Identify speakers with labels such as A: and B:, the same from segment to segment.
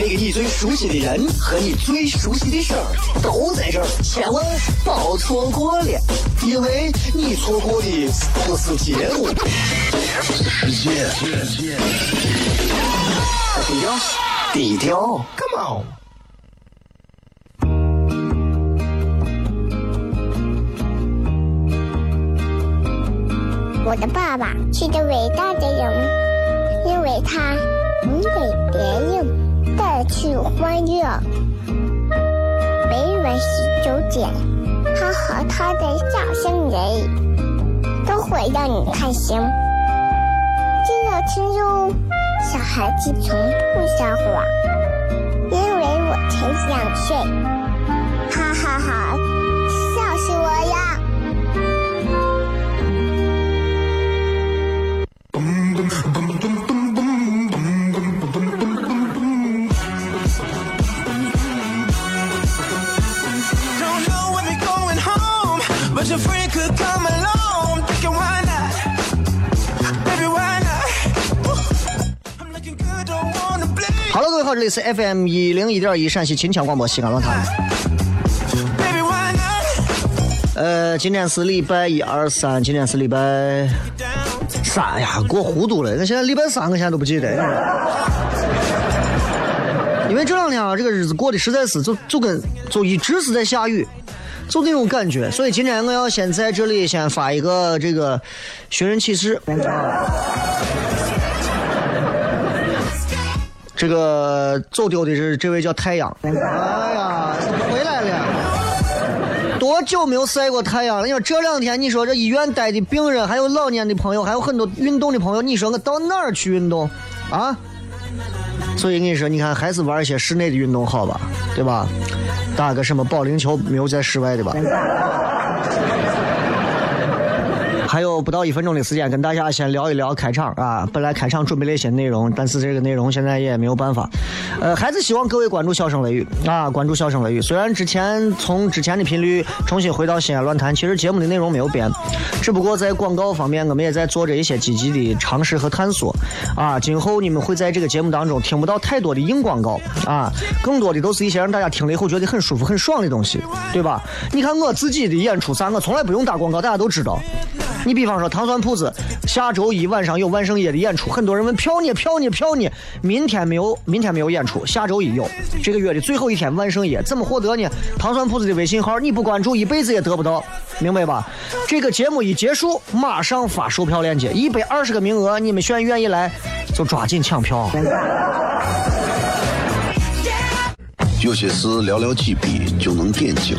A: 那个你最熟悉的人和你最熟悉的事儿都在这儿，千万别错过了，因为你错过的不是节目，
B: 世界。
A: 低调，低调，Come on。
C: 我的爸爸是个伟大的人，因为他能给别人。去欢乐，每晚十九点，他和他的笑声人，都会让你开心。记得听哟，小孩子从不撒谎，因为我才两岁。哈哈哈，笑死我
D: 了！这里是 FM 一零一点一陕西秦腔广播西安论坛。呃，今天是礼拜一、二、三，今天是礼拜三呀，过糊涂了。那现在礼拜三，我现在都不记得。因为这两天啊，这个日子过得实在是就就跟就一直是在下雨，就那种感觉。所以今天我要先在这里先发一个这个寻人启事。这个走丢的是这位叫太阳。哎呀，回来了！多久没有晒过太阳了？你说这两天，你说这医院待的病人，还有老年的朋友，还有很多运动的朋友，你说我到哪儿去运动啊？所以跟你说，你看还是玩一些室内的运动好吧，对吧？打个什么保龄球，没有在室外的吧？还有不到一分钟的时间，跟大家先聊一聊开场啊。本来开场准备了一些内容，但是这个内容现在也没有办法。呃，还是希望各位关注笑声雷雨啊，关注笑声雷雨。虽然之前从之前的频率重新回到西安论坛，其实节目的内容没有变，只不过在广告方面，我们也在做着一些积极的尝试和探索啊。今后你们会在这个节目当中听不到太多的硬广告啊，更多的都是一些让大家听了以后觉得很舒服、很爽的东西，对吧？你看我自己的演出啥，我从来不用打广告，大家都知道。你比方说糖酸铺子，下周一晚上有万圣夜的演出，很多人问票呢，票呢，票呢。明天没有，明天没有演出，下周一有。这个月的最后一天万圣夜，怎么获得呢？糖酸铺子的微信号，你不关注一辈子也得不到，明白吧？这个节目一结束，马上发售票链接，一百二十个名额，你们选愿意来就抓紧抢票。
B: 有些事寥寥几笔就能点睛，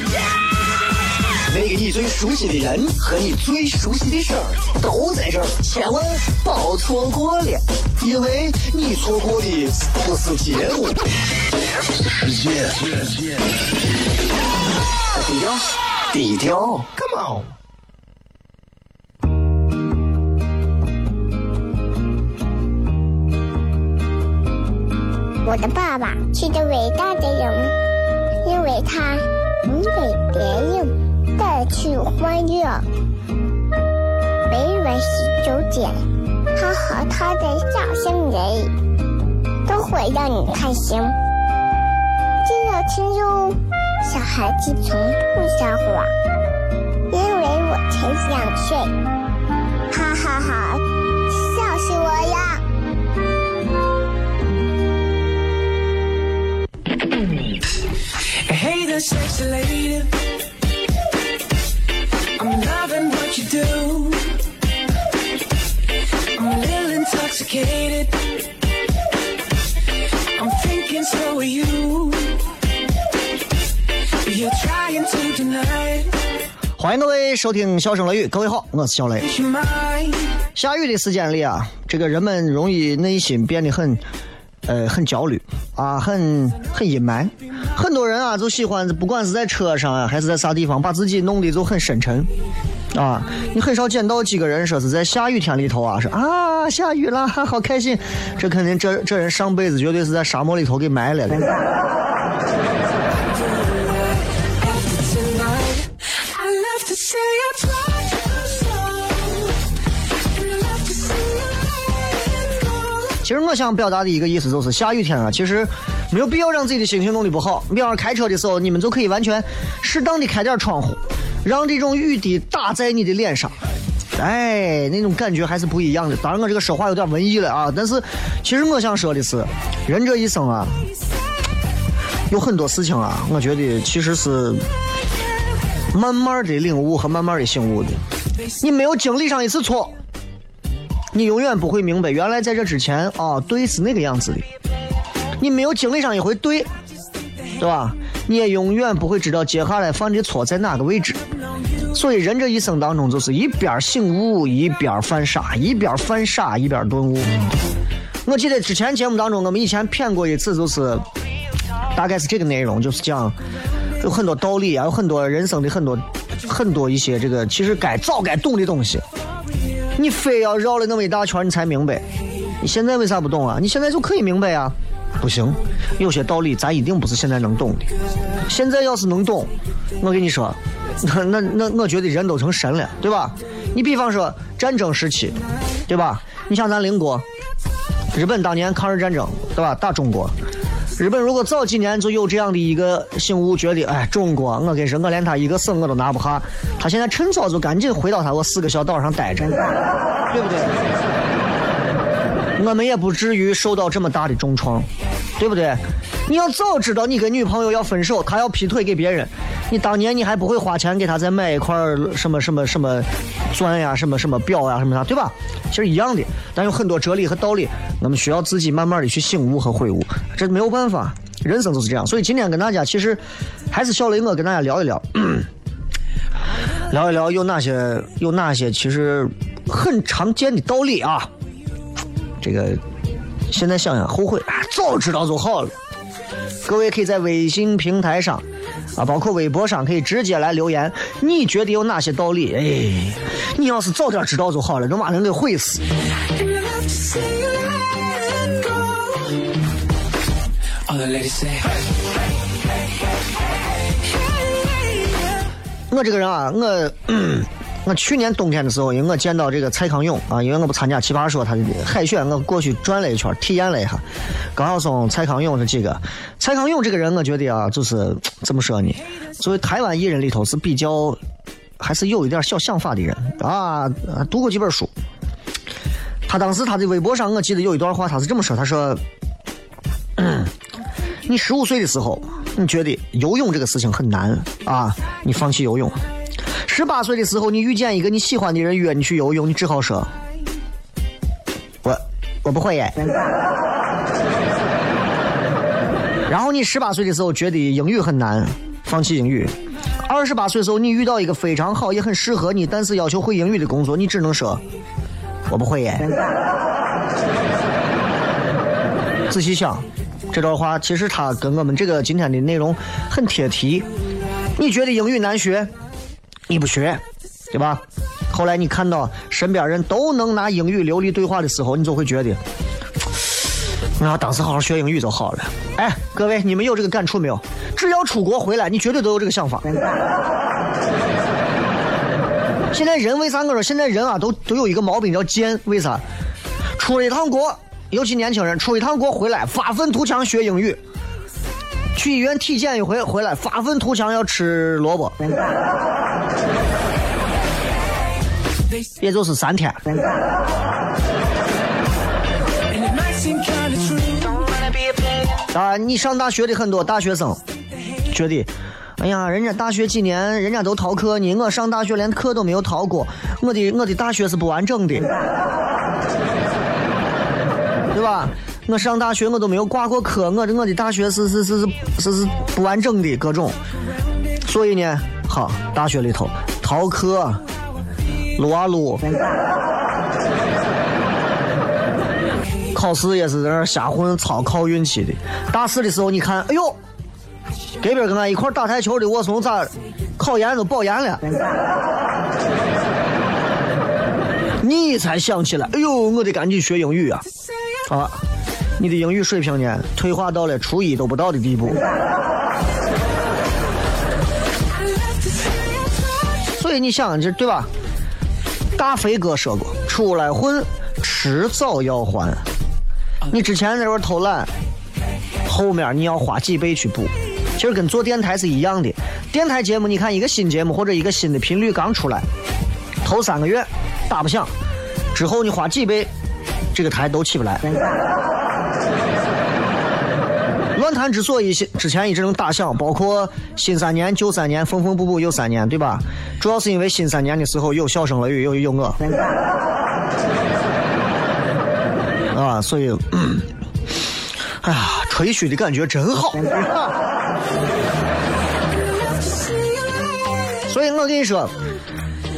A: 那个你最熟悉的人和你最熟悉的事儿都在这儿，千万别错过了，因为你错过的不是节目，
B: 是世界。
A: 低调，低调，Come on。
C: 我的爸爸是个伟大的人，因为他能给别人带去欢乐。每晚十九点，他和他的笑声人，都会让你开心。记得听哟。小孩子从不撒谎，因为我才两岁。哈哈哈，笑死我呀
E: ！Hey, the sexy lady,
D: 欢迎各位收听《笑声雷雨》，各位好，我是小雷。下雨的时间里啊，这个人们容易内心变得很，呃，很焦虑啊，很很阴霾。很多人啊，就喜欢不管是在车上啊，还是在啥地方，把自己弄得就很深沉。啊，你很少见到几个人说是在下雨天里头啊，说啊下雨了，好开心。这肯定这这人上辈子绝对是在沙漠里头给埋了的其实我想表达的一个意思就是，下雨天啊，其实没有必要让自己的心情弄得不好。比方开车的时候，你们就可以完全适当的开点窗户，让这种雨滴打在你的脸上。哎，那种感觉还是不一样的。当然，我这个说话有点文艺了啊，但是其实我想说的是，人这一生啊，有很多事情啊，我觉得其实是慢慢的领悟和慢慢的醒悟的。你没有经历上一次错，你永远不会明白，原来在这之前啊，对是那个样子的。你没有经历上一回对，对吧？你也永远不会知道接下来犯的错在哪个位置。所以人这一生当中，就是一边醒悟，一边犯傻，一边犯傻，一边顿悟。我记得之前节目当中，我们以前骗过一次，就是大概是这个内容，就是讲有很多道理啊，有很多人生的很多很多一些这个其实该早该懂的东西。你非要绕了那么一大圈，你才明白。你现在为啥不懂啊？你现在就可以明白啊？不行，有些道理咱一定不是现在能懂的。现在要是能懂，我跟你说，那那那，我觉得人都成神了，对吧？你比方说战争时期，对吧？你像咱邻国，日本当年抗日战争，对吧？打中国，日本如果早几年就有这样的一个醒悟，觉得哎，中国，我跟你说，我连他一个省我都拿不下，他现在趁早就赶紧回到他我四个小岛上待着，对不对？我们也不至于受到这么大的重创，对不对？你要早知道你跟女朋友要分手，她要劈腿给别人，你当年你还不会花钱给她再买一块什么什么什么钻呀、什么什么表呀、什么啥，对吧？其实一样的，但有很多哲理和道理，我们需要自己慢慢的去醒悟和悔悟，这没有办法，人生就是这样。所以今天跟大家其实还是小雷我跟大家聊一聊，聊一聊有哪些有哪些其实很常见的道理啊。这个现在想想后悔，啊，早知道就好了。各位可以在微信平台上啊，包括微博上可以直接来留言，你觉得有哪些道理？哎，你要是早点知道就好了，能把人给毁死。我这个人啊，我、嗯 我去年冬天的时候，因为我见到这个蔡康永啊，因为我不参加奇葩说他的海选，我过去转了一圈，体验了一下。高晓松、蔡康永这几个，蔡康永这个人，我觉得啊，就是怎么说呢？作为台湾艺人里头是比较，还是有一点小想法的人啊，读过几本书。他当时他的微博上，我记得有一段话，他是这么说：“他说，你十五岁的时候，你觉得游泳这个事情很难啊，你放弃游泳。十八岁的时候，你遇见一个你喜欢的人约你去游泳，你只好说，我我不会耶。然后你十八岁的时候觉得英语很难，放弃英语。二十八岁的时候，你遇到一个非常好也很适合你，但是要求会英语的工作，你只能说，我不会耶。仔细想，这段话其实它跟我们这个今天的内容很贴题。你觉得英语难学，你不学，对吧？后来你看到身边人都能拿英语流利对话的时候，你就会觉得，我要当时好好学英语就好了。哎，各位，你们有这个感触没有？只要出国回来，你绝对都有这个想法。现在人为啥？我说现在人啊，都都有一个毛病叫贱。为啥？出了一趟国，尤其年轻人出一趟国回来，发愤图强学英语。去医院体检一回回来，发愤图强要吃萝卜，也就是三天。啊，你上大学的很多大学生觉得，哎呀，人家大学几年，人家都逃课呢，我上大学连课都没有逃过，我的我的大学是不完整的，对吧？我上大学我都没有挂过科，我的我的大学是是是是是是不完整的各种。所以呢，好，大学里头逃课、撸啊撸，考试也是在那瞎混操靠运气的。大四的时候，你看，哎呦，隔壁跟俺一块打台球的我从咋考研都保研了？你才想起来，哎呦，我得赶紧学英语啊！啊，你的英语水平呢，退化到了初一都不到的地步。所以你想，这对吧？大飞哥说过，出来混，迟早要还。你之前在这儿偷懒，后面你要花几倍去补。其实跟做电台是一样的。电台节目，你看一个新节目或者一个新的频率刚出来，头三个月打不响，之后你花几倍，这个台都起不来。论坛之所以之前一直能打响，包括新三年、旧三年、缝缝补补又三年，对吧？主要是因为新三年的时候有笑声雷雨，有有我。啊，所以，哎呀，吹嘘的感觉真好。所以我跟你说，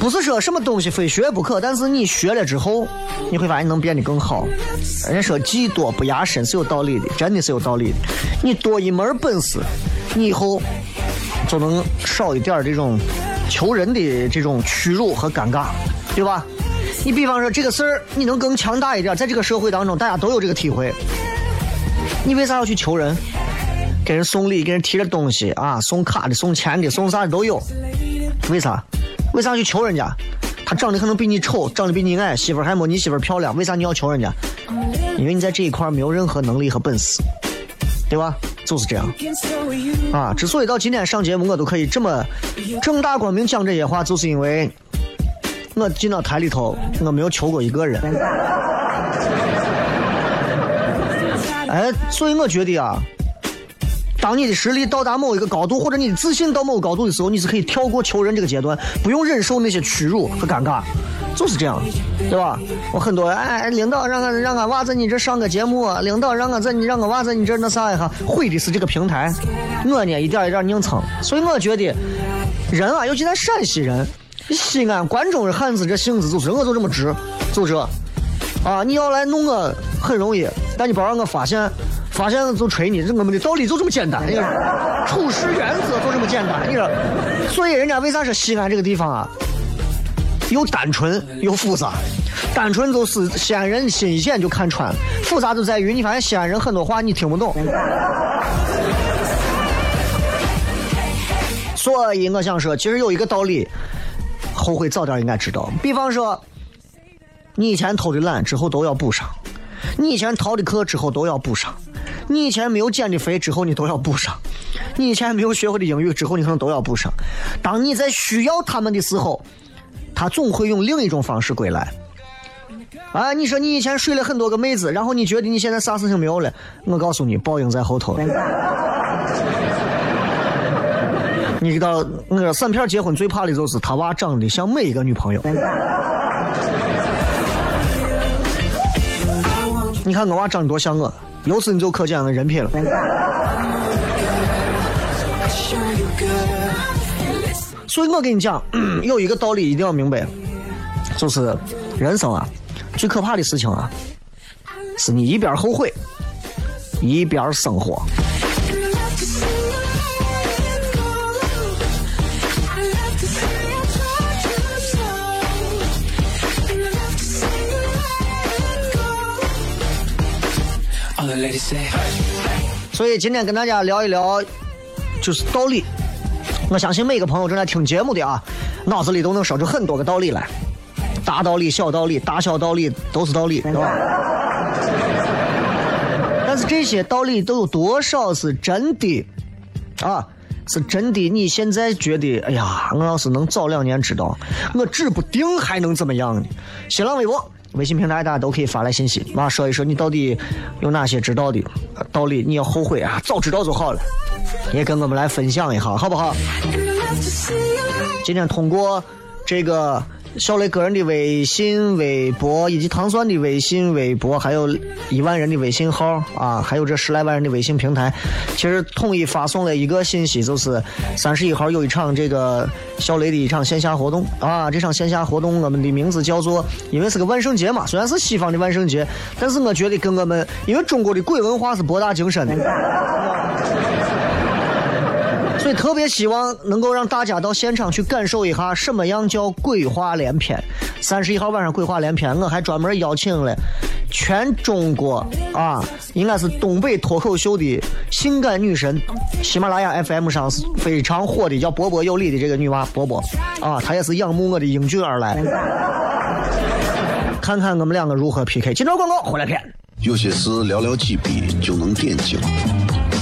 D: 不是说什么东西非学不可，但是你学了之后，你会发现能变得更好。人家说技多不压身是有道理的，真的是有道理的。你多一门本事，你以后就能少一点这种求人的这种屈辱和尴尬，对吧？你比方说这个事儿，你能更强大一点，在这个社会当中，大家都有这个体会。你为啥要去求人？给人送礼，给人提着东西啊，送卡的、送钱的、送啥的都有。为啥？为啥去求人家？他长得可能比你丑，长得比你矮，媳妇儿还没你媳妇儿漂亮，为啥你要求人家？因为你在这一块没有任何能力和本事，对吧？就是这样。啊，之所以到今天上节目我都可以这么正大光明讲这些话，就是因为我进到台里头，我没有求过一个人。哎，所以我觉得啊，当你的实力到达某一个高度，或者你的自信到某个高度的时候，你是可以跳过求人这个阶段，不用忍受那些屈辱和尴尬，就是这样，对吧？我很多哎，领导让俺让俺娃在你这上个节目，领导让俺在你让我娃在你这那啥一下，毁的是这个平台，我呢一点一点硬撑，所以我觉得人啊，尤其咱陕西人，西安关中人汉子这性子就是我就这么直，就这。啊，你要来弄我很容易，但你别让我发现，发现就锤你。这我们的道理就这么简单，你说，处事原则就这么简单，你说。所以人家为啥说西安这个地方啊，又单纯又复杂？单纯就是西安人心一眼就看穿，复杂就在于你发现西安人很多话你听不懂。所以我想说，其实有一个道理，后悔早点应该知道。比方说。你以前偷的懒，之后都要补上；你以前逃的课，之后都要补上；你以前没有减的肥，之后你都要补上；你以前没有学会的英语，之后你可能都要补上。当你在需要他们的时候，他总会用另一种方式归来。啊，你说你以前睡了很多个妹子，然后你觉得你现在啥事情没有了？我告诉你，报应在后头。你知道，那个散片结婚最怕的就是他娃长得像每一个女朋友。你看我娃长得多像我，由此你就可见我人品了。所以我跟你讲，有一个道理一定要明白，就是人生啊，最可怕的事情啊，是你一边后悔，一边生活。所以今天跟大家聊一聊，就是道理。我相信每个朋友正在听节目的啊，脑子里都能说出很多个道理来，大道理、小道理、大小道理都是道理，对吧？但是这些道理都有多少是真的啊？是真的？你现在觉得，哎呀，我要是能早两年知道，我指不定还能怎么样呢？新浪微博。微信平台大家都可以发来信息，啊，说一说你到底有哪些知道的道理，你要后悔啊，早知道就好了，也跟我们来分享一下，好不好？今天通过这个小雷个人的微信、微博，以及糖蒜的微信、微博，还有一万人的微信号啊，还有这十来万人的微信平台，其实统一发送了一个信息，就是三十一号有一场这个小雷的一场线下活动啊。这场线下活动我们的名字叫做，因为是个万圣节嘛，虽然是西方的万圣节，但是我觉得跟我们，因为中国的鬼文化是博大精深的。所以特别希望能够让大家到现场去感受一下什么样叫鬼话连篇。三十一号晚上鬼话连篇，我还专门邀请了全中国啊，应该是东北脱口秀的性感女神，喜马拉雅 FM 上是非常火的，叫波波有理的这个女娃波波啊，她也是仰慕我的英俊而来。看看我们两个如何 PK。今朝广告回来片。
B: 有些事寥寥几笔就能点睛，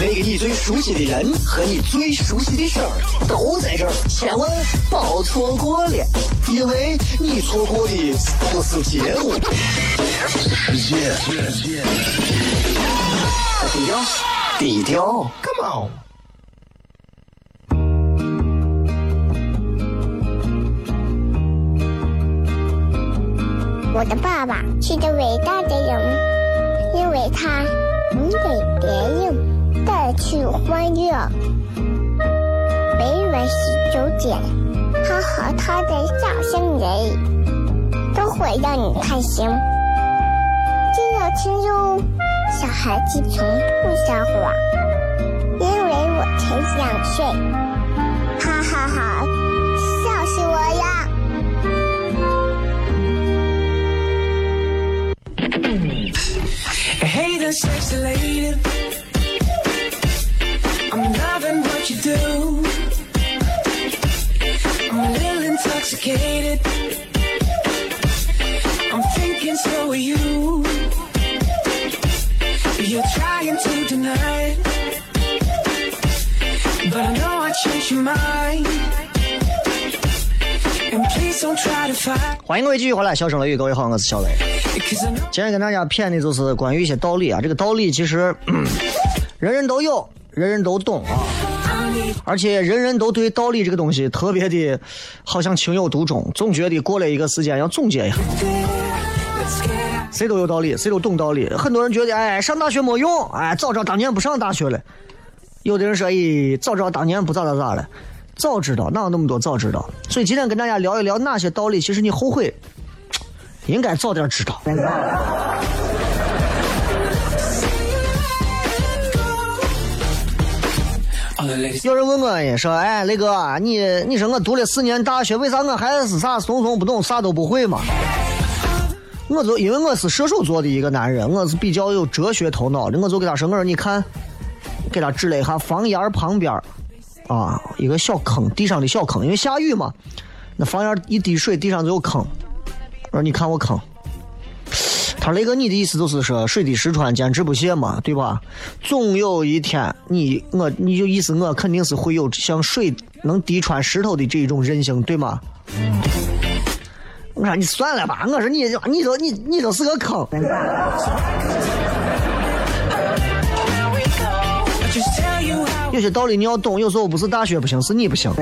A: 那个你最熟悉的人和你最熟悉的事儿都在这儿，千万别错过了，因为你错过的不是节目。
B: 世界，
A: 低调，低调，Come on。
C: 我的爸爸是个伟大的人，因为他能给别人带去欢乐。每晚十九点，他和他的笑声人，都会让你开心。这要听哟，小孩子从不撒谎，因为我才两岁。哈哈哈笑死我了
E: ！Hey the sexy lady. Intoxicated. I'm thinking so are you. You're trying to deny it. But I know I changed your mind. And please don't try to fight.
D: 欢迎各位继续回来，小声雷雨，各位好，我是小雷。今天跟大家谝的就是关于一些道理啊，这个道理其实、嗯人人都有，人人都懂啊，而且人人都对道理这个东西特别的，好像情有独钟，总觉得过了一个时间要总结一下。谁都有道理，谁都懂道理。很多人觉得，哎，上大学没用，哎，早知道当年不上大学了。有的人说，哎，早知道当年不咋咋咋了。早知道哪有那么多早知道？所以今天跟大家聊一聊哪些道理，其实你后悔，应该早点知道。有人问我也说，哎，雷哥，你你说我读了四年大学，为啥我还是啥怂怂不懂，啥都不会嘛？我就因为我是射手座的一个男人，我是比较有哲学头脑的，我就给他说，我说你看，给他指了一下房檐旁边啊，一个小坑，地上的小坑，因为下雨嘛，那房檐一滴水，地上就有坑。我说你看我坑。他说：“雷哥，你的意思就是说水滴石穿，坚持不懈嘛，对吧？总有一天，你我你就意思我肯定是会有像水能滴穿石头的这一种韧性，对吗？”我说你算了吧，我说你你都你你都是个坑。有些道理你要懂，有时候不是大学不行，是你不行。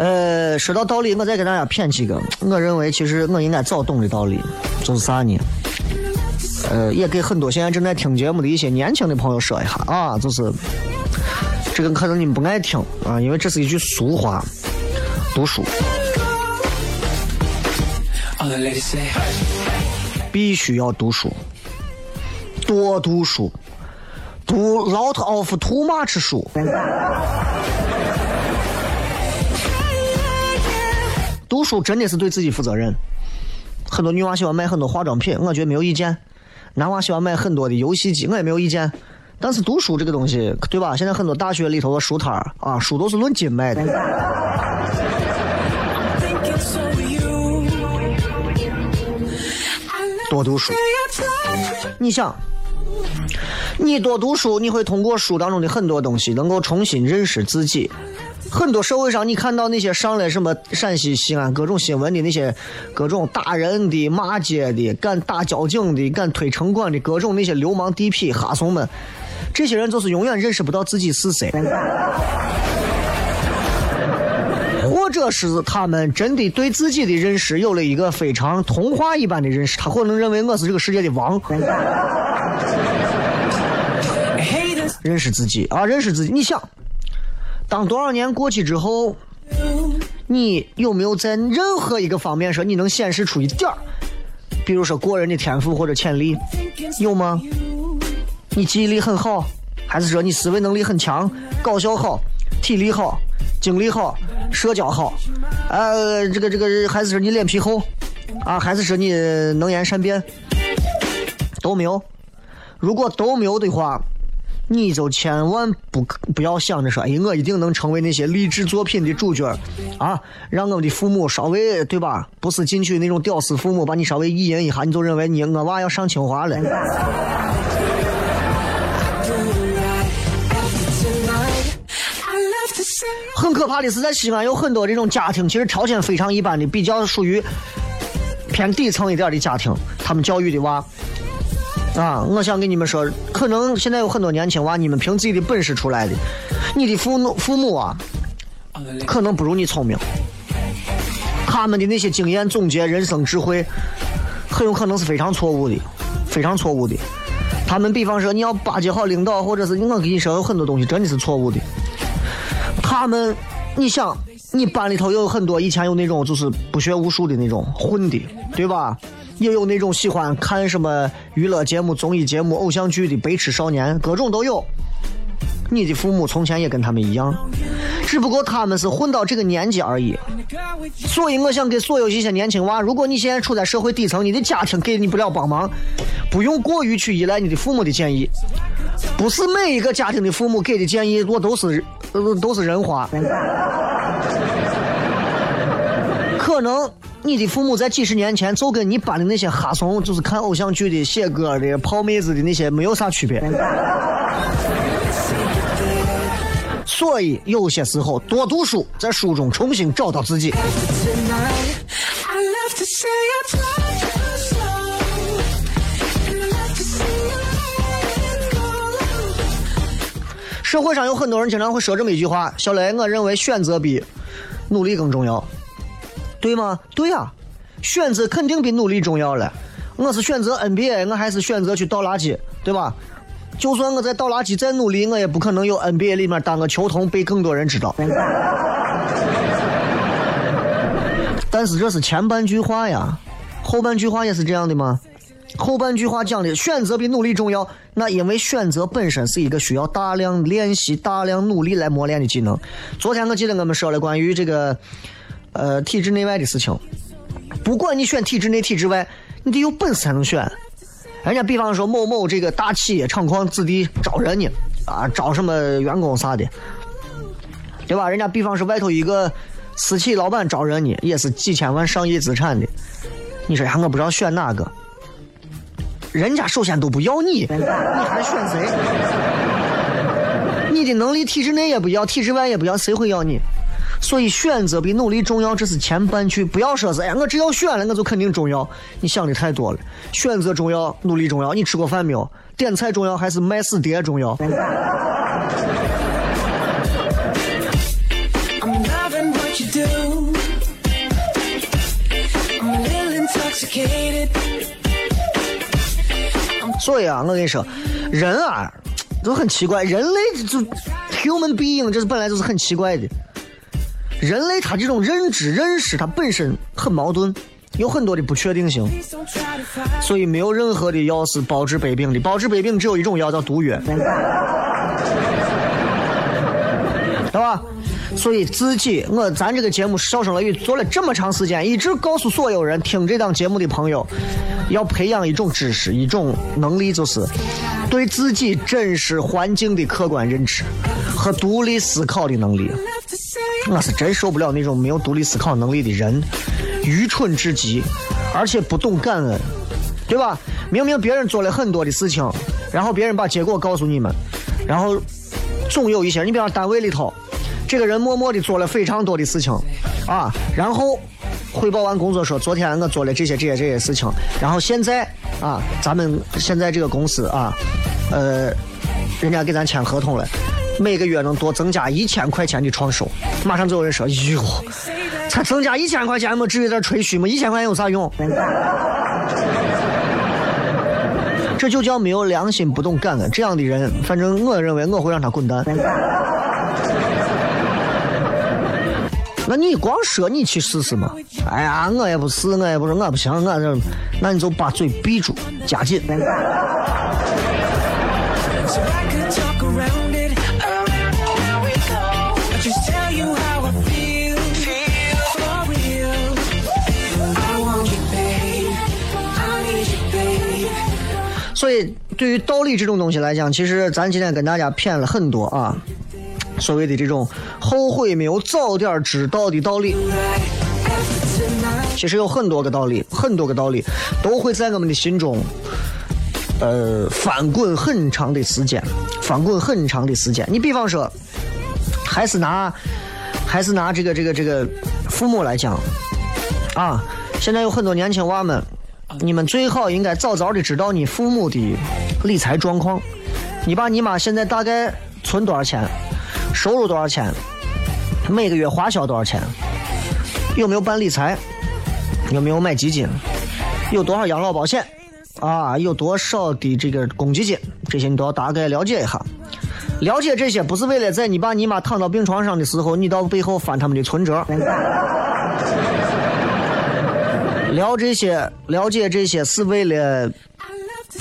D: 呃，说到道理，我再给大家谝几个，我认为其实我应该早懂的道理，就是啥呢？呃，也给很多现在正在听节目的一些年轻的朋友说一下啊，就是这个可能你们不爱听啊，因为这是一句俗话，读书必须要读书，多读书，读 lot of too much 书。读书真的是对自己负责任。很多女娃喜欢买很多化妆品，我觉得没有意见；男娃喜欢买很多的游戏机，我也没有意见。但是读书这个东西，对吧？现在很多大学里头的书摊啊，书都是论斤卖的。多读书你想，你多读书，你会通过书当中的很多东西，能够重新认识自己。很多社会上你看到那些上了什么陕西西安各种新闻的那些各种打人的、骂街的、敢打交警的、敢推城管的各种那些流氓地痞哈怂们，这些人就是永远认识不到自己是谁。或者是他们真的对自己的认识有了一个非常童话一般的认识，他可能认为我是这个世界的王。认识自己啊，认识自己。你想，当多少年过去之后，你有没有在任何一个方面说你能显示出一点儿，比如说过人的天赋或者潜力，有吗？你记忆力很好，还是说你思维能力很强，搞笑好，体力好，精力好，社交好，呃，这个这个，还是说你脸皮厚，啊，还是说你能言善辩，都没有。如果都没有的话，你就千万不不要想着说，哎，我一定能成为那些励志作品的主角儿啊！让我们的父母稍微对吧？不是进去那种屌丝父母，把你稍微意淫一下，你就认为你我娃要上清华了。很可怕的是，在西安有很多这种家庭，其实条件非常一般的，比较属于偏底层一点的家庭，他们教育的娃。啊，我想跟你们说，可能现在有很多年轻娃，你们凭自己的本事出来的，你的父母父母啊，可能不如你聪明，他们的那些经验总结、人生智慧，很有可能是非常错误的，非常错误的。他们比方说，你要巴结好领导，或者是我跟你说，有很多东西真的是错误的。他们，你想，你班里头有很多以前有那种就是不学无术的那种混的，对吧？也有那种喜欢看什么娱乐节目、综艺节目、偶像剧的白痴少年，各种都有。你的父母从前也跟他们一样，只不过他们是混到这个年纪而已。所以我想给所有一些年轻娃，如果你现在处在社会底层，你的家庭给你不了帮忙，不用过于去依赖你的父母的建议。不是每一个家庭的父母给的建议，我都是呃都是人话。可能你的父母在几十年前就跟你班的那些哈怂，就是看偶像剧的、写歌的、泡妹子的那些没有啥区别。所以有些时候多读书，在书中重新找到自己。社会上有很多人经常会说这么一句话：“小雷，我认为选择比努力更重要，对吗？”对呀、选择肯定比努力重要了。我是选择 NBA，我还是选择去倒垃圾，对吧？就算我在倒垃圾再努力，我也不可能有 NBA 里面当个球童被更多人知道。但是这是前半句话呀，后半句话也是这样的吗？后半句话讲的选择比努力重要，那因为选择本身是一个需要大量练习、大量努力来磨练的技能。昨天我记得我们说了关于这个呃体制内外的事情，不管你选体制内、体制外，你得有本事才能选。人家比方说某某这个大企业厂矿子弟招人呢，啊，招什么员工啥的，对吧？人家比方说外头一个私企老板招人呢，也是几千万、上亿资产的，你说呀，我不知道选哪个。人家首先都不要你，你还选谁？你的能力体制内也不要，体制外也不要，谁会要你？所以选择比努力重要，这是前半句。不要说是哎呀，我只要选了，我就肯定重要。你想的太多了。选择重要，努力重要。你吃过饭没有？点菜重要还是卖死碟重要.所以啊，我跟你说，人啊，都很奇怪，人类就 human being 这是本来就是很奇怪的。人类他这种认知认识，他本身很矛盾，有很多的不确定性，所以没有任何的药是包治百病的。包治百病只有一种药叫毒药，对吧？所以自己，我咱这个节目《笑声雷雨》做了这么长时间，一直告诉所有人听这档节目的朋友，要培养一种知识，一种能力，就是对自己真实环境的客观认知和独立思考的能力。我是真受不了那种没有独立思考能力的人，愚蠢至极，而且不懂感恩，对吧？明明别人做了很多的事情，然后别人把结果告诉你们，然后总有一些，你比方单位里头，这个人默默的做了非常多的事情，啊，然后汇报完工作说，昨天我做了这些这些这些事情，然后现在啊，咱们现在这个公司啊，呃，人家给咱签合同了。每个月能多增加一千块钱的创收，马上就有人说：“哟，才增加一千块钱，么至于在这吹嘘吗？一千块钱有啥用？”这就叫没有良心、不懂感恩。这样的人，反正我认为我会让他滚蛋。那你光说你去试试嘛？哎呀，我也不试，我也不是，我不行，我这，那你就把嘴闭住，加紧。所以，对于道理这种东西来讲，其实咱今天跟大家谝了很多啊，所谓的这种后悔没有早点知道的道理。其实有很多个道理，很多个道理都会在我们的心中，呃，翻滚很长的时间，翻滚很长的时间。你比方说，还是拿，还是拿这个这个这个父母来讲，啊，现在有很多年轻娃们，你们最好应该早早的知道你父母的理财状况。你爸你妈现在大概存多少钱，收入多少钱，每个月花销多少钱，有没有办理财，有没有买基金，有多少养老保险，啊，有多少的这个公积金，这些你都要大概了解一下。了解这些不是为了在你爸你妈躺到病床上的时候，你到背后翻他们的存折。聊这些，了解这些是为了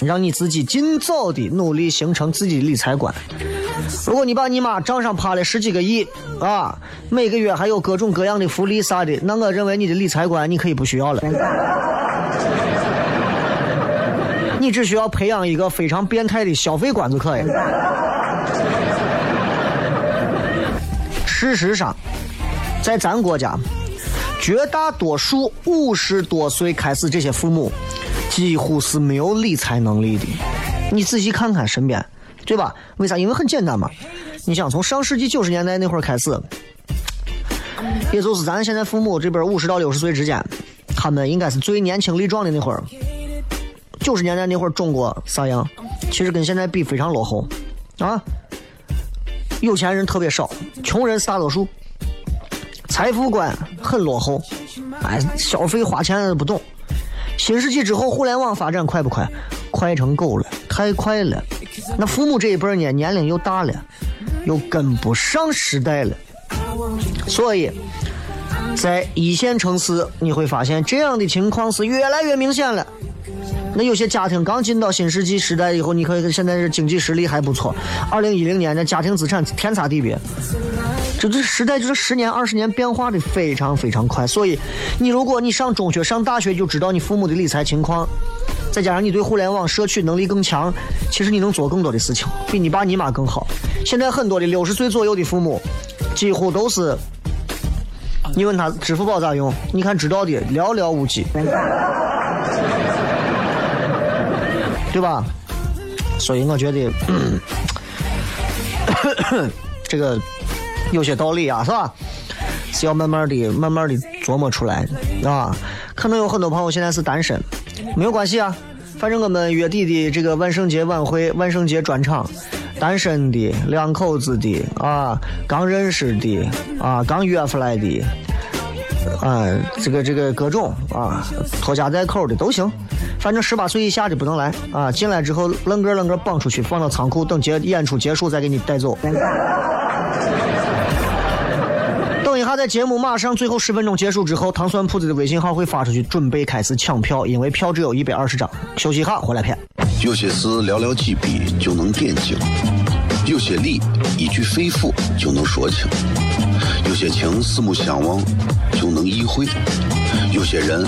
D: 让你自己尽早的努力形成自己的理财观。如果你把你妈账上趴了十几个亿啊，每个月还有各种各样的福利啥的，那我认为你的理财观你可以不需要了。你只需要培养一个非常变态的消费观就可以。事实上，在咱国家，绝大多数五十多岁开始这些父母，几乎是没有理财能力的。你仔细看看身边，对吧？为啥？因为很简单嘛。你想从上世纪九十年代那会儿开始，也就是咱现在父母这边五十到六十岁之间，他们应该是最年轻力壮的那会儿。九十年代那会儿中国啥样？其实跟现在比非常落后啊。有钱人特别少，穷人是大多数，财富观很落后，哎，消费花钱不懂。新世纪之后，互联网发展快不快？快成狗了，太快了。那父母这一辈呢，年龄又大了，又跟不上时代了，所以，在一线城市你会发现这样的情况是越来越明显了。那有些家庭刚进到新世纪时代以后，你可以现在是经济实力还不错。二零一零年的家庭资产天差地别，这这时代就是十年二十年变化的非常非常快。所以，你如果你上中学上大学就知道你父母的理财情况，再加上你对互联网摄取能力更强，其实你能做更多的事情，比你爸你妈更好。现在很多的六十岁左右的父母，几乎都是，你问他支付宝咋用，你看知道的寥寥无几。对吧？所以我觉得，这个有些道理啊，是吧？是要慢慢的、慢慢的琢磨出来啊。可能有很多朋友现在是单身，没有关系啊。反正我们月底的这个万圣节晚会、万圣节专场，单身的、两口子的啊，刚认识的啊，刚约出来的，啊，这个这个各种啊，拖家带口的都行。反正十八岁以下的不能来啊！进来之后愣个愣个绑出去，放到仓库，等结演出结束再给你带走。等一下，在节目马上最后十分钟结束之后，糖蒜铺子的微信号会发出去，准备开始抢票，因为票只有一百二十张。休息一下，回来片。
B: 有些事寥寥几笔就能点睛，有些理一句肺腑就能说清，有些情四目相望就能意会，有些人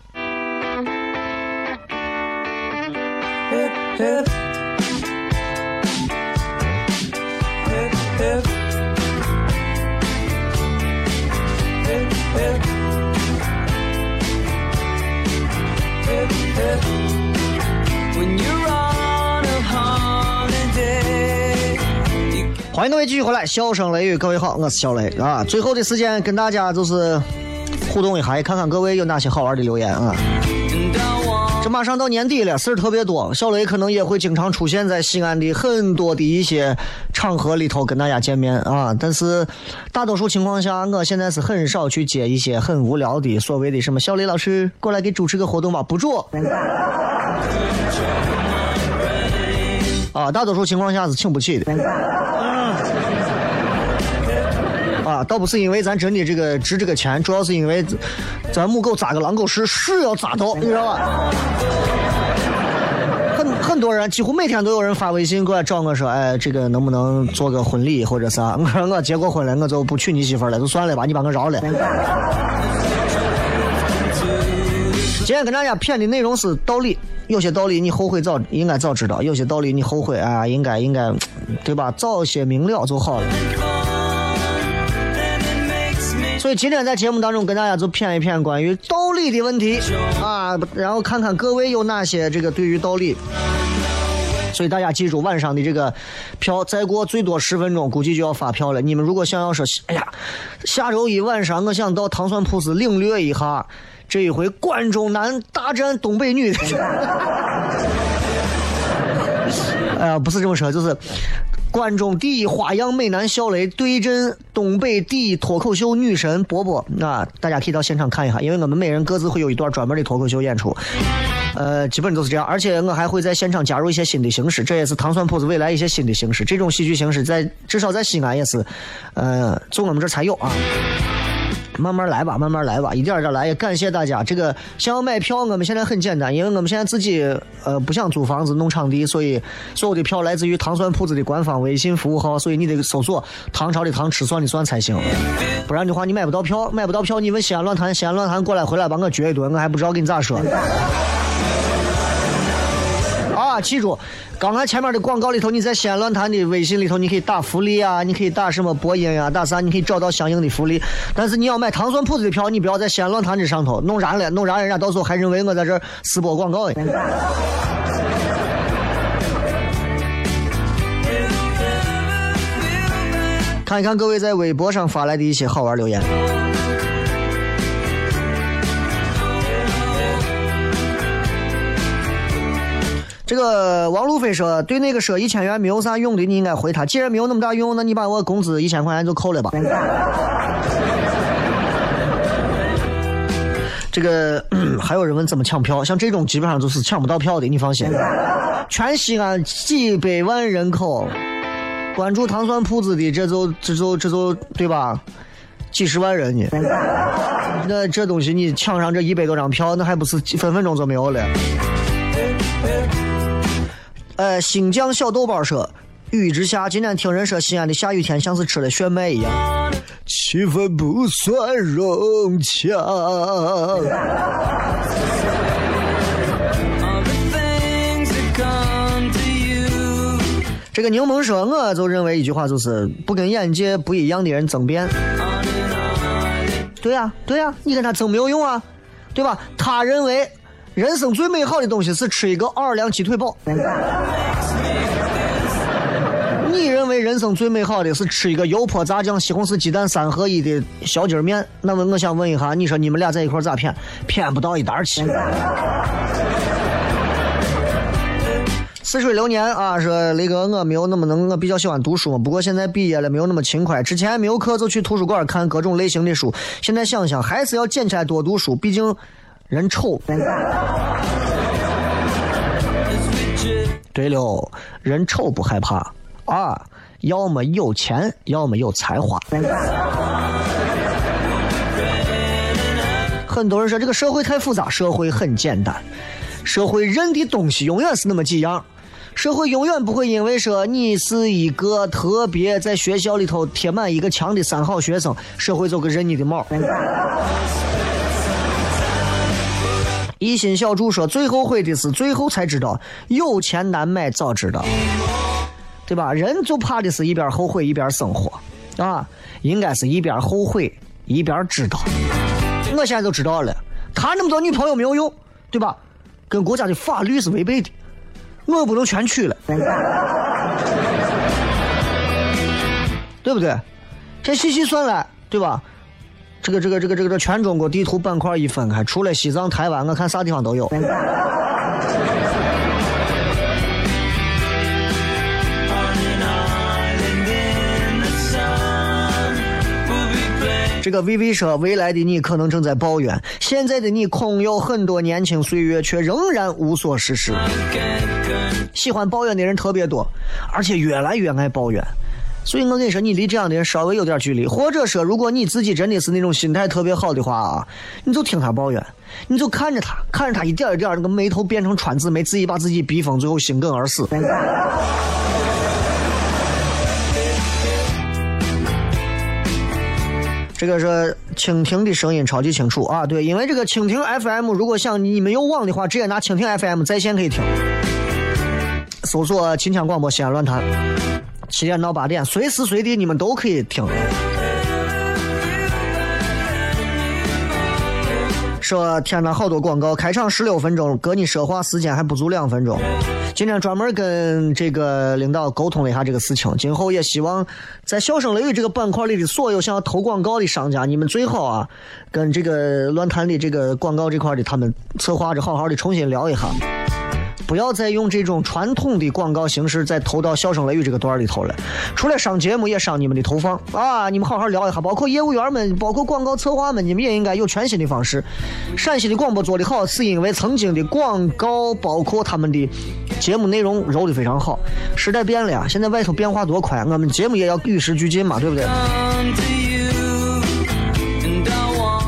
D: 欢迎各位继续回来，笑声雷雨，各位好，我是小雷啊。最后的时间跟大家就是互动一下，也看看各位有哪些好玩的留言啊。这马上到年底了，事儿特别多，小雷可能也会经常出现在西安的很多的一些场合里头跟大家见面啊。但是大多数情况下，我现在是很少去接一些很无聊的所谓的什么小雷老师过来给主持个活动吧，不做。啊，大多数情况下是请不起的。倒不是因为咱真的这个值这个钱，主要是因为咱母狗扎个狼狗屎是要扎到，你知道吧？很很多人，几乎每天都有人发微信过来找我说，哎，这个能不能做个婚礼或者啥？我说我结过婚了，我就不娶你媳妇了，就算了吧，你把我饶了。今天跟大家谝的内容是道理，有些道理你后悔早应该早知道，有些道理你后悔啊，应该应该，对吧？早些明了就好了。所以今天在节目当中跟大家就谝一谝关于道理的问题啊，然后看看各位有哪些这个对于道理。所以大家记住，晚上的这个票再过最多十分钟，估计就要发票了。你们如果想要说，哎呀，下周一晚上我想到糖蒜铺子领略一下这一回关中男大战东北女的。哎呀，不是这么说，就是关中第一花样美男小雷对阵东北第一脱口秀女神波波那！大家可以到现场看一下，因为我们每人各自会有一段专门的脱口秀演出。呃，基本都是这样，而且我还会在现场加入一些新的形式，这也是糖蒜铺子未来一些新的形式。这种戏剧形式在至少在西安也是，呃，就我们这才有啊。慢慢来吧，慢慢来吧，一点一点来。也感谢大家。这个想要买票，我们现在很简单，因为我们现在自己呃不想租房子弄场地，所以所有的票来自于糖蒜铺子的官方微信服务号，所以你得搜索“唐朝的唐，吃蒜的蒜”才行。不然的话，你买不到票，买不到票，你问西安论坛，西安论坛过来回来把我撅一顿，我还不知道跟你咋说。记住，刚才前面的广告里头，你在西安论坛的微信里头，你可以打福利啊，你可以打什么播音啊，打啥，你可以找到相应的福利。但是你要买糖蒜铺子的票，你不要在西安论坛这上头弄燃了，弄燃人家到时候还认为我在这儿私播广告呢。看一看各位在微博上发来的一些好玩留言。这个王路飞说：“对那个说一千元没有啥用的，你应该回他。既然没有那么大用，那你把我工资一千块钱就扣了吧。”这个还有人问怎么抢票，像这种基本上就是抢不到票的，你放心。全西安几百万人口，关注糖蒜铺子的这就这就这就对吧？几十万人呢，那这东西你抢上这一百多张票，那还不是分分钟就没有了？呃，新疆小豆包说，雨之下，今天听人说西安的下雨天像是吃了炫迈一样，气氛不算融洽。这个柠檬说，我就认为一句话就是，不跟眼界不一样的人争辩。对呀、对呀、你跟他争没有用啊，对吧？他认为人生最美好的东西是吃一个奥尔良鸡腿堡。你认为人生最美好的是吃一个油泼炸酱西红柿鸡蛋三合一的小鸡儿面？那么我想问一下，你说你们俩在一块咋骗？骗不到一单儿去。似水流年啊，说雷哥，我没有那么能，我比较喜欢读书，不过现在毕业了，没有那么勤快。之前没有课就去图书馆看各种类型的书，现在想想还是要捡起来多读书，毕竟人丑。对了，人丑不害怕啊，要么有钱，要么有才华。很多人说这个社会太复杂，社会很简单，社会认的东西永远是那么几样。社会永远不会因为说你是一个特别在学校里头贴满一个墙的三好学生，社会就给认你的毛。一心小筑说，最后悔的是最后才知道有钱难买早知道，对吧？人就怕的是一边后悔一边生活，啊，应该是一边后悔一边知道。我现在就知道了，谈那么多女朋友没有用，对吧？跟国家的法律是违背的，我又不能全娶了，对不对？这细细算来，对吧？这个这个这个这个这全中国地图板块一分开，除了西藏、台湾，我看啥地方都有。这个 VV 说，未来的你可能正在抱怨，现在的你空有很多年轻岁月，却仍然无所事事。喜欢抱怨的人特别多，而且越来越爱抱怨。所以我跟你说，你离这样的人稍微有点距离，或者说，如果你自己真的是那种心态特别好的话啊，你就听他抱怨，你就看着他，看着他一点一点那个眉头变成川字眉，自己把自己逼疯，最后心梗而死。这个是蜻蜓的声音超级清楚啊！对，因为这个蜻蜓 FM，如果想你们有网的话，直接拿蜻蜓 FM 在线可以听，搜索“秦腔广播西安论坛”，七点到八点，随时随地你们都可以听。说天呐，好多广告，开场十六分钟，搁你说话时间还不足两分钟。今天专门跟这个领导沟通了一下这个事情，今后也希望在笑声雷雨这个板块里的所有想要投广告的商家，你们最好啊，跟这个论坛的这个广告这块的他们策划着好好的重新聊一下。不要再用这种传统的广告形式再投到笑声雷雨这个段里头了，除了上节目也上你们的投放啊！你们好好聊一下，包括业务员们，包括广告策划们，你们也应该有全新的方式。陕西的广播做得好，是因为曾经的广告包括他们的节目内容揉的非常好。时代变了呀，现在外头变化多快，我们节目也要与时俱进嘛，对不对？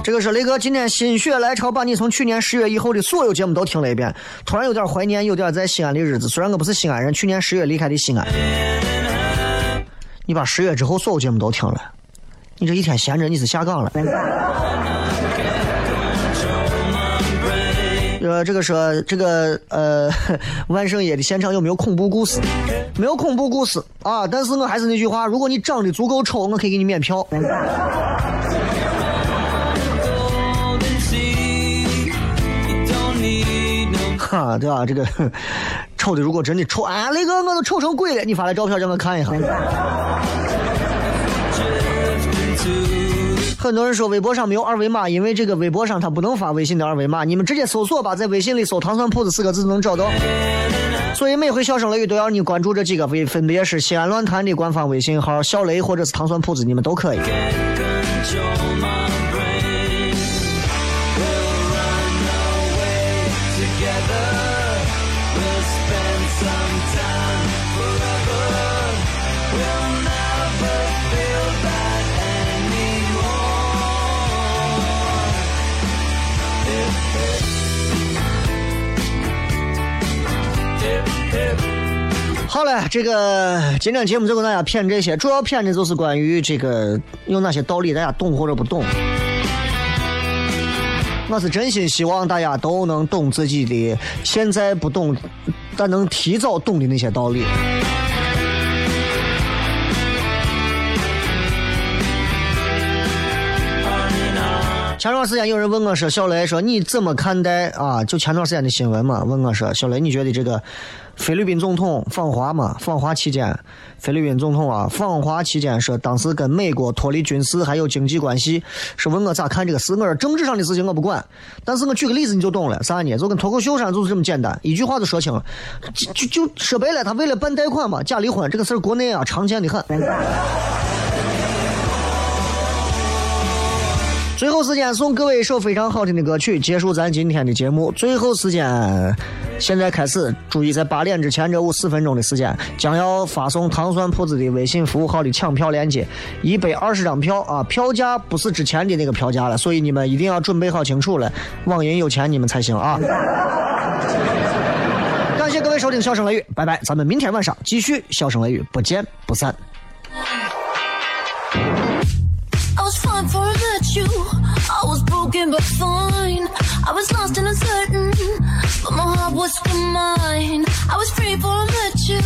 D: 这个是雷哥今天心血来潮，把你从去年十月以后的所有节目都听了一遍，突然有点怀念，有点在西安的日子。虽然我不是西安人，去年十月离开的西安。你把十月之后所有节目都听了，你这一天闲着你是下岗了。呃，这个说这个呃，万圣夜的现场有没有恐怖故事？没有恐怖故事啊，但是我还是那句话，如果你长得足够丑，我可以给你免票。啊，对吧？这个丑的，如果真的丑，啊，那个我都丑成鬼了，你发来照片让我看一下。很多人说微博上没有二维码，因为这个微博上它不能发微信的二维码，你们直接搜索吧，在微信里搜“糖蒜铺子”四个字能找到。所以每回笑声雷雨都要你关注这几个微，分别是西安论坛的官方微信号“小雷”或者是“糖蒜铺子”，你们都可以。好嘞，这个今天节目就跟大家谝这些，主要谝的就是关于这个有哪些道理大家懂或者不懂。我是真心希望大家都能懂自己的现在不懂，但能提早懂的那些道理。前段时间有人问我说：“小雷说你怎么看待啊？就前段时间的新闻嘛？问我说：小雷，你觉得这个菲律宾总统访华嘛？访华期间，菲律宾总统啊访华期间说当时跟美国脱离军事还有经济关系，是问我咋看这个事？我说政治上的事情我不管，但是我举个例子你就懂了，啥呢？就跟脱口秀上就是这么简单，一句话就说清了。就就就说白了，他为了办贷款嘛，假离婚这个事儿国内啊常见的很。最后时间送各位一首非常好听的歌曲，结束咱今天的节目。最后时间现在开始，注意在八点之前这五四分钟的时间，将要发送糖蒜铺子的微信服务号的抢票链接，一百二十张票啊，票价不是之前的那个票价了，所以你们一定要准备好清楚了，网银有钱你们才行啊！感谢各位收听《笑声雷雨》，拜拜，咱们明天晚上继续《笑声雷雨》，不见不散。
E: I was fine for I met you. I was broken but fine. I was lost my was still mine. I was free for I met you.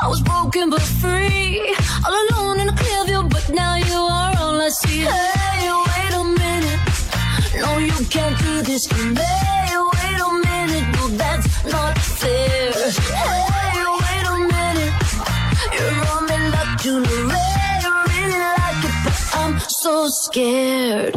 E: I was broken but free. All alone in a clear view, but now you are all I see. Hey, wait a minute. No, you can't do this to me. Wait a minute, no, that's not fair. Hey, wait a minute. You're back to the red. I really like it, but I'm so scared.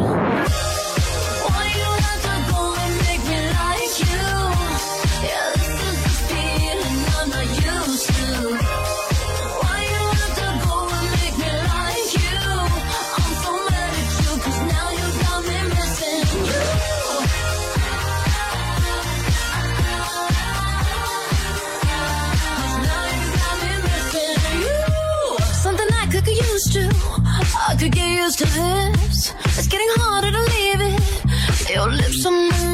E: It's getting harder to leave it. Your lips are moving.